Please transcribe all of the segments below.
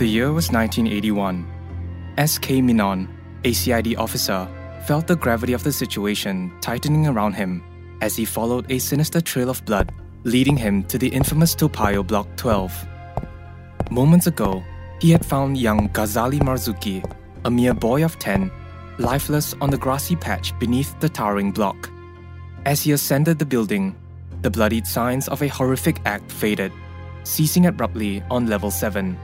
The year was 1981. S.K. Menon, a CID officer, felt the gravity of the situation tightening around him as he followed a sinister trail of blood leading him to the infamous Toa Payoh Block 12. Moments ago, he had found young Ghazali Marzuki, a mere boy of 10, lifeless on the grassy patch beneath the towering block. As he ascended the building, the bloodied signs of a horrific act faded, ceasing abruptly on level 7,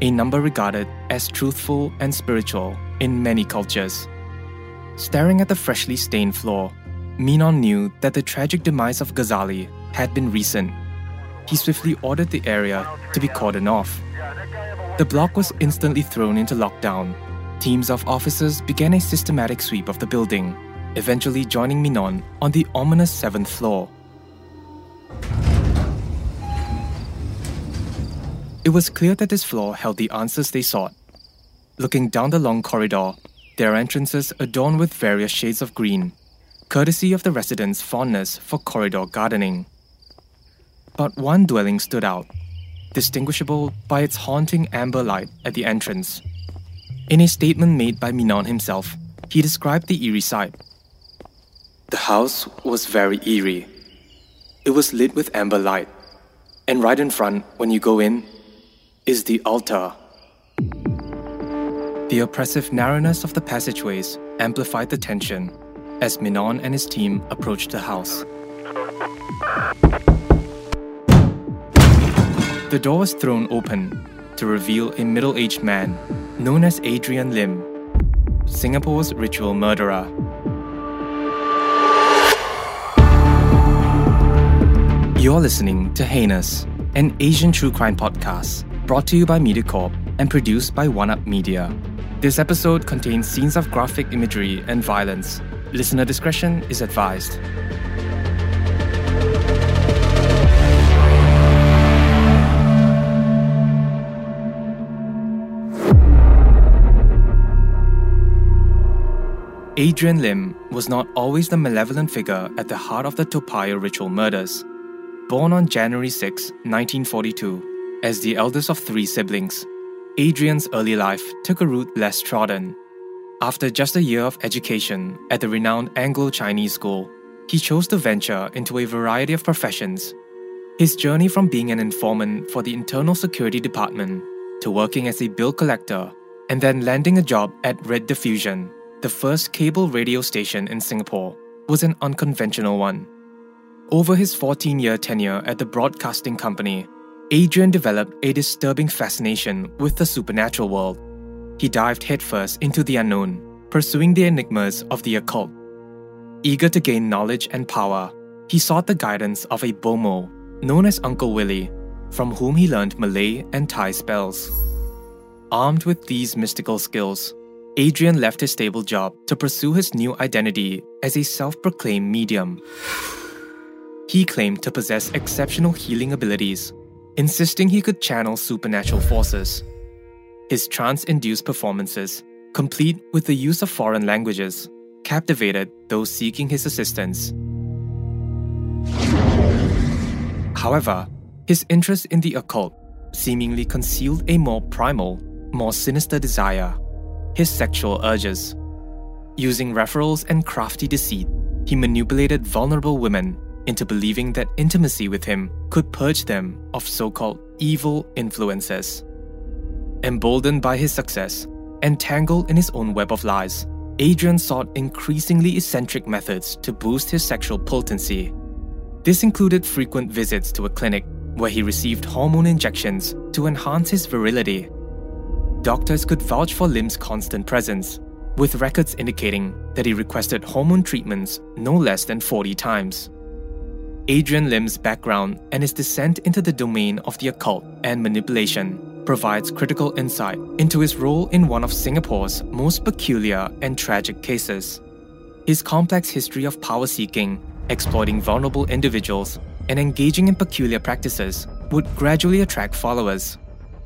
a number regarded as truthful and spiritual in many cultures. Staring at the freshly stained floor, Menon knew that the tragic demise of Ghazali had been recent. He swiftly ordered the area to be cordoned off. The block was instantly thrown into lockdown. Teams of officers began a systematic sweep of the building, eventually joining Menon on the ominous seventh floor. It was clear that this floor held the answers they sought. Looking down the long corridor, their entrances adorned with various shades of green, courtesy of the residents' fondness for corridor gardening. But one dwelling stood out, distinguishable by its haunting amber light at the entrance. In a statement made by Menon himself, he described the eerie sight. The house was very eerie. It was lit with amber light, and right in front, when you go in, is the altar. The oppressive narrowness of the passageways amplified the tension as Menon and his team approached the house. The door was thrown open to reveal a middle aged man known as Adrian Lim, Singapore's ritual murderer. You're listening to Heinous, an Asian true crime podcast brought to you by MediaCorp and produced by One Up Media. This episode contains scenes of graphic imagery and violence. Listener discretion is advised. Adrian Lim was not always the malevolent figure at the heart of the Toa Payoh ritual murders. Born on January 6, 1942, as the eldest of three siblings, Adrian's early life took a route less trodden. After just a year of education at the renowned Anglo Chinese school, he chose to venture into a variety of professions. His journey from being an informant for the Internal Security Department to working as a bill collector and then landing a job at Rediffusion, the first cable radio station in Singapore, was an unconventional one. Over his 14 year tenure at the broadcasting company, Adrian developed a disturbing fascination with the supernatural world. He dived headfirst into the unknown, pursuing the enigmas of the occult. Eager to gain knowledge and power, he sought the guidance of a Bomoh, known as Uncle Willie, from whom he learned Malay and Thai spells. Armed with these mystical skills, Adrian left his stable job to pursue his new identity as a self proclaimed medium. He claimed to possess exceptional healing abilities, insisting he could channel supernatural forces. His trance induced performances, complete with the use of foreign languages, captivated those seeking his assistance. However, his interest in the occult seemingly concealed a more primal, more sinister desire his sexual urges. Using referrals and crafty deceit, he manipulated vulnerable women into believing that intimacy with him could purge them of so called evil influences. Emboldened by his success, entangled in his own web of lies, Adrian sought increasingly eccentric methods to boost his sexual potency. This included frequent visits to a clinic where he received hormone injections to enhance his virility doctors could vouch for Lim's constant presence, with records indicating that he requested hormone treatments no less than 40 times. Adrian Lim's background and his descent into the domain of the occult and manipulation provides critical insight into his role in one of Singapore's most peculiar and tragic cases. His complex history of power seeking, exploiting vulnerable individuals, and engaging in peculiar practices would gradually attract followers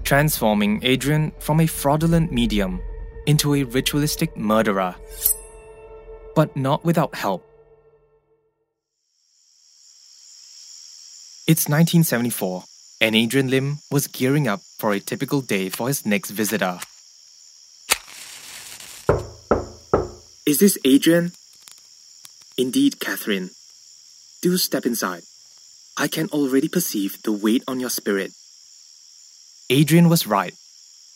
transforming Adrian from a fraudulent medium into a ritualistic murderer. But not without help. It's 1974, and Adrian Lim was gearing up for a typical day for his next visitor. Is this Adrian? Indeed, Catherine. Do step inside. I can already perceive the weight on your spirit. Adrian was right.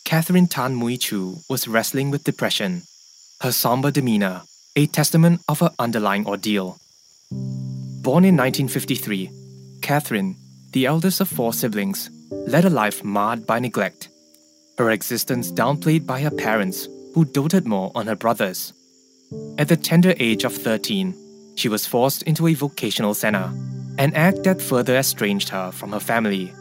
Catherine Tan Mui Chu was wrestling with depression, her somber demeanor, a testament of her underlying ordeal. Born in 1953, Catherine, the eldest of four siblings, led a life marred by neglect. Her existence downplayed by her parents, who doted more on her brothers. At the tender age of 13, she was forced into a vocational center, an act that further estranged her from her family.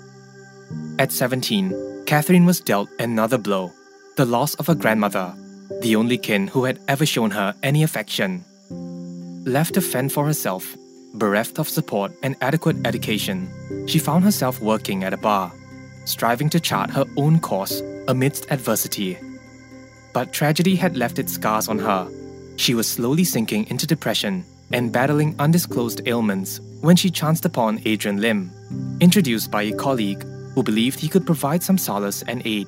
At 17, Catherine was dealt another blow the loss of her grandmother, the only kin who had ever shown her any affection. Left to fend for herself, bereft of support and adequate education, she found herself working at a bar, striving to chart her own course amidst adversity. But tragedy had left its scars on her. She was slowly sinking into depression and battling undisclosed ailments when she chanced upon Adrian Lim, introduced by a colleague who believed he could provide some solace and aid.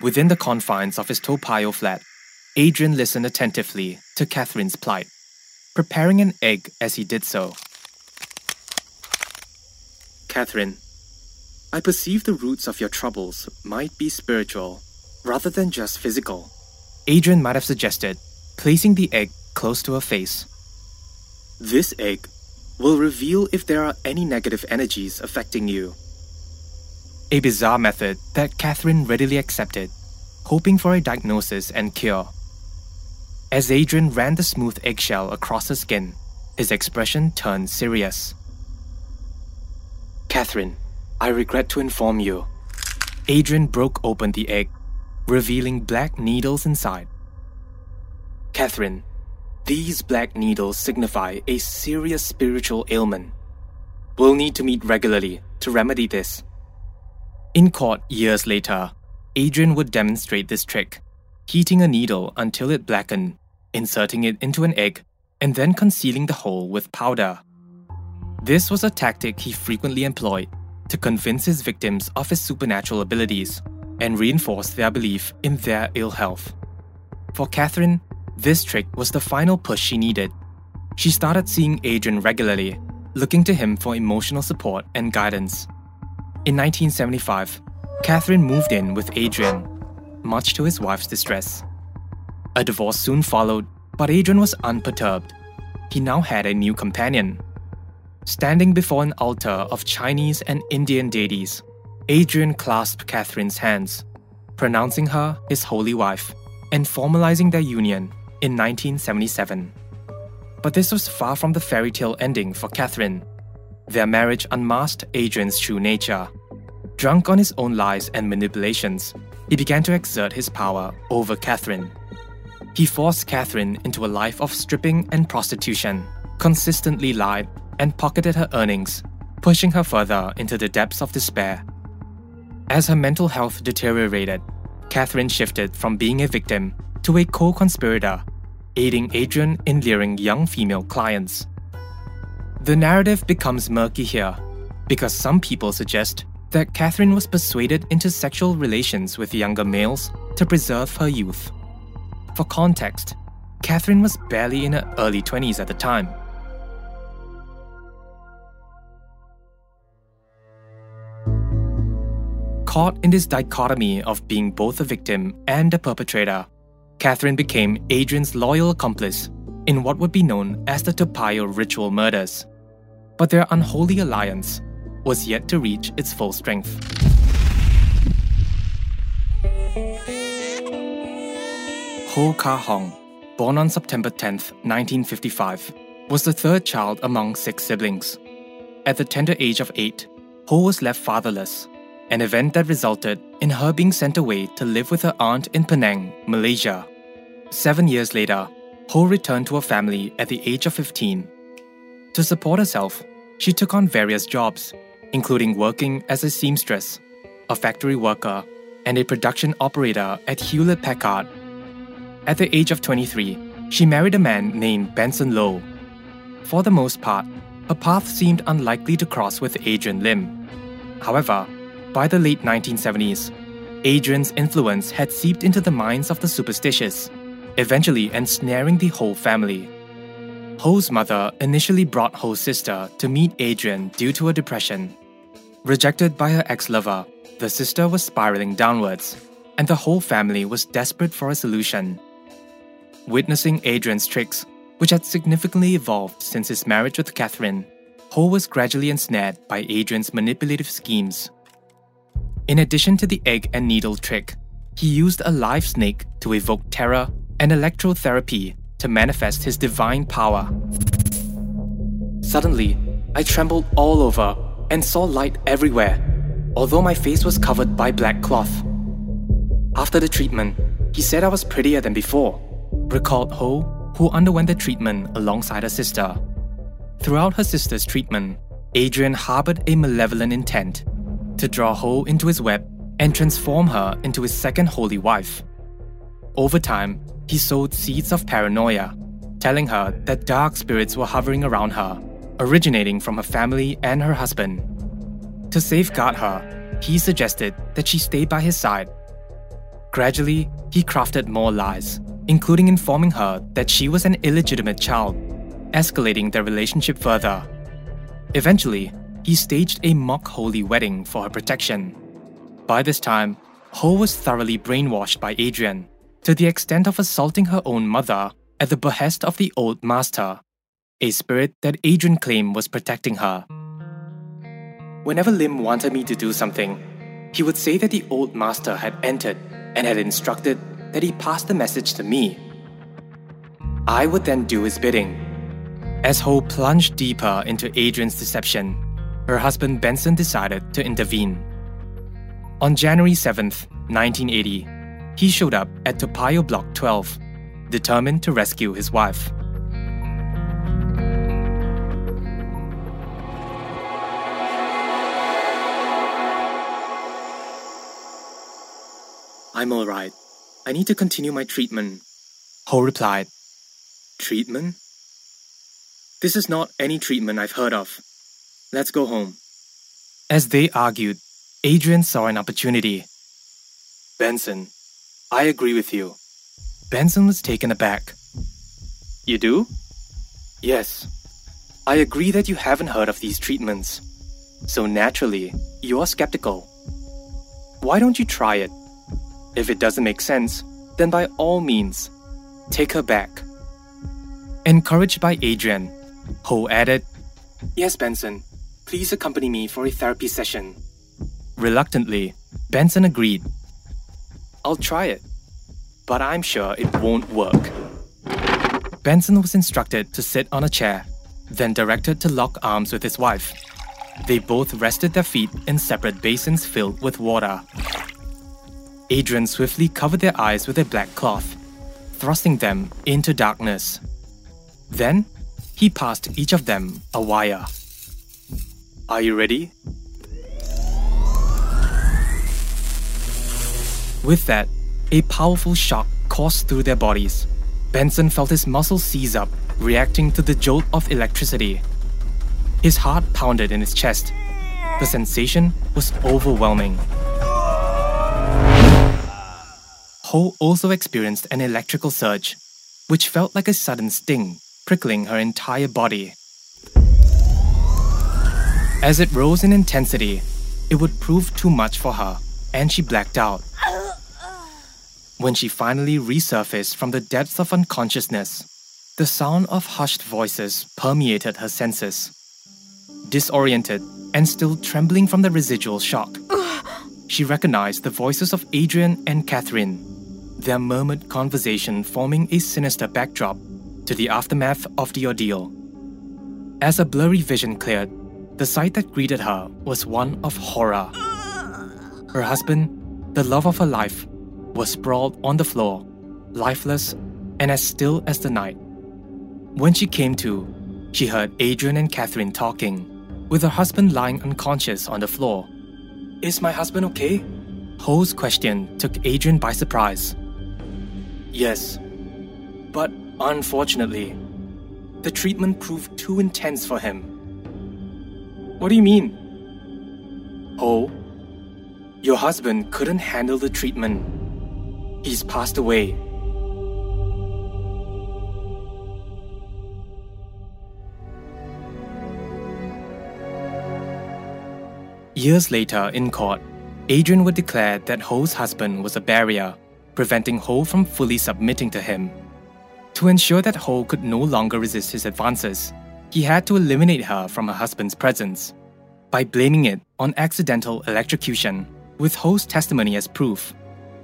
Within the confines of his Toa Payoh flat, Adrian listened attentively to Catherine's plight, preparing an egg as he did so. Catherine, I perceive the roots of your troubles might be spiritual rather than just physical. Adrian might have suggested, placing the egg close to her face. This egg will reveal if there are any negative energies affecting you. A bizarre method that Catherine readily accepted, hoping for a diagnosis and cure. As Adrian ran the smooth eggshell across her skin, his expression turned serious. Catherine, I regret to inform you. Adrian broke open the egg, revealing black needles inside. Catherine, these black needles signify a serious spiritual ailment. We'll need to meet regularly to remedy this. In court years later, Adrian would demonstrate this trick, heating a needle until it blackened, inserting it into an egg, and then concealing the hole with powder. This was a tactic he frequently employed to convince his victims of his supernatural abilities and reinforce their belief in their ill health. For Catherine, this trick was the final push she needed. She started seeing Adrian regularly, looking to him for emotional support and guidance. In 1975, Catherine moved in with Adrian, much to his wife's distress. A divorce soon followed, but Adrian was unperturbed. He now had a new companion. Standing before an altar of Chinese and Indian deities, Adrian clasped Catherine's hands, pronouncing her his holy wife and formalizing their union in 1977. But this was far from the fairy tale ending for Catherine. Their marriage unmasked Adrian's true nature. Drunk on his own lies and manipulations, he began to exert his power over Catherine. He forced Catherine into a life of stripping and prostitution, consistently lied, and pocketed her earnings, pushing her further into the depths of despair. As her mental health deteriorated, Catherine shifted from being a victim to a co conspirator, aiding Adrian in luring young female clients. The narrative becomes murky here because some people suggest that Catherine was persuaded into sexual relations with younger males to preserve her youth. For context, Catherine was barely in her early 20s at the time. Caught in this dichotomy of being both a victim and a perpetrator, Catherine became Adrian's loyal accomplice in what would be known as the Toa Payoh ritual murders. But their unholy alliance was yet to reach its full strength. Ho Kah Hong, born on September 10, 1955, was the third child among six siblings. At the tender age of eight, Ho was left fatherless an event that resulted in her being sent away to live with her aunt in Penang, Malaysia. Seven years later, Ho returned to her family at the age of 15. To support herself, she took on various jobs, including working as a seamstress, a factory worker, and a production operator at Hewlett Packard. At the age of 23, she married a man named Benson Low. For the most part, her path seemed unlikely to cross with Adrian Lim. However, by the late 1970s, Adrian's influence had seeped into the minds of the superstitious, eventually ensnaring the whole family. Ho's mother initially brought Ho's sister to meet Adrian due to a depression. Rejected by her ex lover, the sister was spiraling downwards, and the whole family was desperate for a solution. Witnessing Adrian's tricks, which had significantly evolved since his marriage with Catherine, Ho was gradually ensnared by Adrian's manipulative schemes. In addition to the egg and needle trick, he used a live snake to evoke terror and electrotherapy to manifest his divine power. Suddenly, I trembled all over and saw light everywhere, although my face was covered by black cloth. After the treatment, he said I was prettier than before, recalled Ho who underwent the treatment alongside her sister. Throughout her sister's treatment, Adrian harbored a malevolent intent to draw Ho into his web and transform her into his second holy wife. Over time, he sowed seeds of paranoia, telling her that dark spirits were hovering around her, originating from her family and her husband. To safeguard her, he suggested that she stay by his side. Gradually, he crafted more lies, including informing her that she was an illegitimate child, escalating their relationship further. Eventually, he staged a mock holy wedding for her protection. By this time, Ho was thoroughly brainwashed by Adrian, to the extent of assaulting her own mother at the behest of the Old Master, a spirit that Adrian claimed was protecting her. Whenever Lim wanted me to do something, he would say that the Old Master had entered and had instructed that he pass the message to me. I would then do his bidding. As Ho plunged deeper into Adrian's deception, her husband Benson decided to intervene. On January 7th, 1980, he showed up at Toa Block 12, determined to rescue his wife. I'm alright, I need to continue my treatment. Ho replied, Treatment? This is not any treatment I've heard of. Let's go home. As they argued, Adrian saw an opportunity. Benson, I agree with you. Benson was taken aback. You do? Yes. I agree that you haven't heard of these treatments. So naturally, you are skeptical. Why don't you try it? If it doesn't make sense, then by all means, take her back. Encouraged by Adrian, Ho added, Yes, Benson, please accompany me for a therapy session. Reluctantly, Benson agreed. I'll try it, but I'm sure it won't work. Benson was instructed to sit on a chair, then directed to lock arms with his wife. They both rested their feet in separate basins filled with water. Adrian swiftly covered their eyes with a black cloth, thrusting them into darkness. Then, he passed each of them a wire. Are you ready? With that, a powerful shock coursed through their bodies. Benson felt his muscles seize up, reacting to the jolt of electricity. His heart pounded in his chest. The sensation was overwhelming. Ho also experienced an electrical surge, which felt like a sudden sting, prickling her entire body. As it rose in intensity, it would prove too much for her, and she blacked out. When she finally resurfaced from the depths of unconsciousness, the sound of hushed voices permeated her senses. Disoriented and still trembling from the residual shock, she recognized the voices of Adrian and Catherine their murmured conversation forming a sinister backdrop to the aftermath of the ordeal. As a blurry vision cleared, the sight that greeted her was one of horror. Her husband, the love of her life, was sprawled on the floor, lifeless and as still as the night. When she came to, she heard Adrian and Catherine talking, with her husband lying unconscious on the floor. Is my husband okay? Ho's question took Adrian by surprise. Yes. But unfortunately, the treatment proved too intense for him. What do you mean? Ho, your husband couldn't handle the treatment. He's passed away. Years later, in court, Adrian would declare that Ho's husband was a barrier, preventing Ho from fully submitting to him. To ensure that Ho could no longer resist his advances, he had to eliminate her from her husband's presence. By blaming it on accidental electrocution, with Ho's testimony as proof,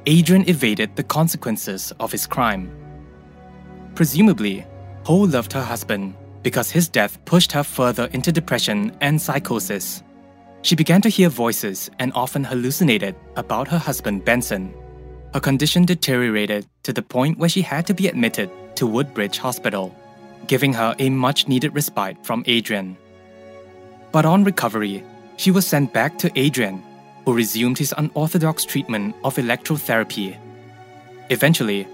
Adrian evaded the consequences of his crime. Presumably, Ho loved her husband because his death pushed her further into depression and psychosis. She began to hear voices and often hallucinated about her husband Benson. Her condition deteriorated to the point where she had to be admitted to Woodbridge Hospital, giving her a much needed respite from Adrian. But on recovery, she was sent back to Adrian, who resumed his unorthodox treatment of electrotherapy. Eventually,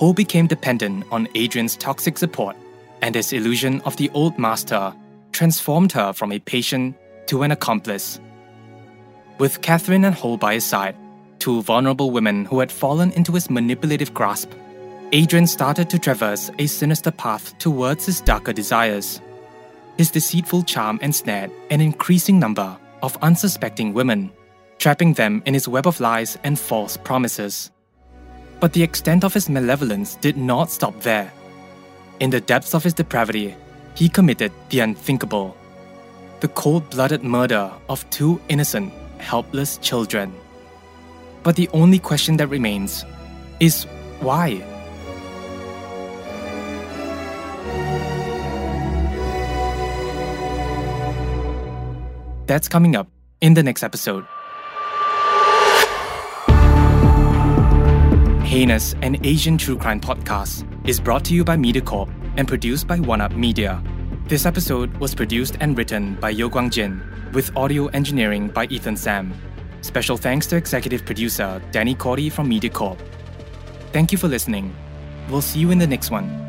Ho became dependent on Adrian's toxic support, and his illusion of the old master transformed her from a patient to an accomplice. With Catherine and Ho by his side, two vulnerable women who had fallen into his manipulative grasp, Adrian started to traverse a sinister path towards his darker desires. His deceitful charm ensnared an increasing number of unsuspecting women, trapping them in his web of lies and false promises. But the extent of his malevolence did not stop there. In the depths of his depravity, he committed the unthinkable the cold blooded murder of two innocent, helpless children. But the only question that remains is why? That's coming up in the next episode. Heinous, an Asian true crime podcast, is brought to you by MediaCorp and produced by One Up Media. This episode was produced and written by Yo Guang Jin, with audio engineering by Ethan Sam. Special thanks to executive producer Danny Cordy from MediaCorp. Thank you for listening. We'll see you in the next one.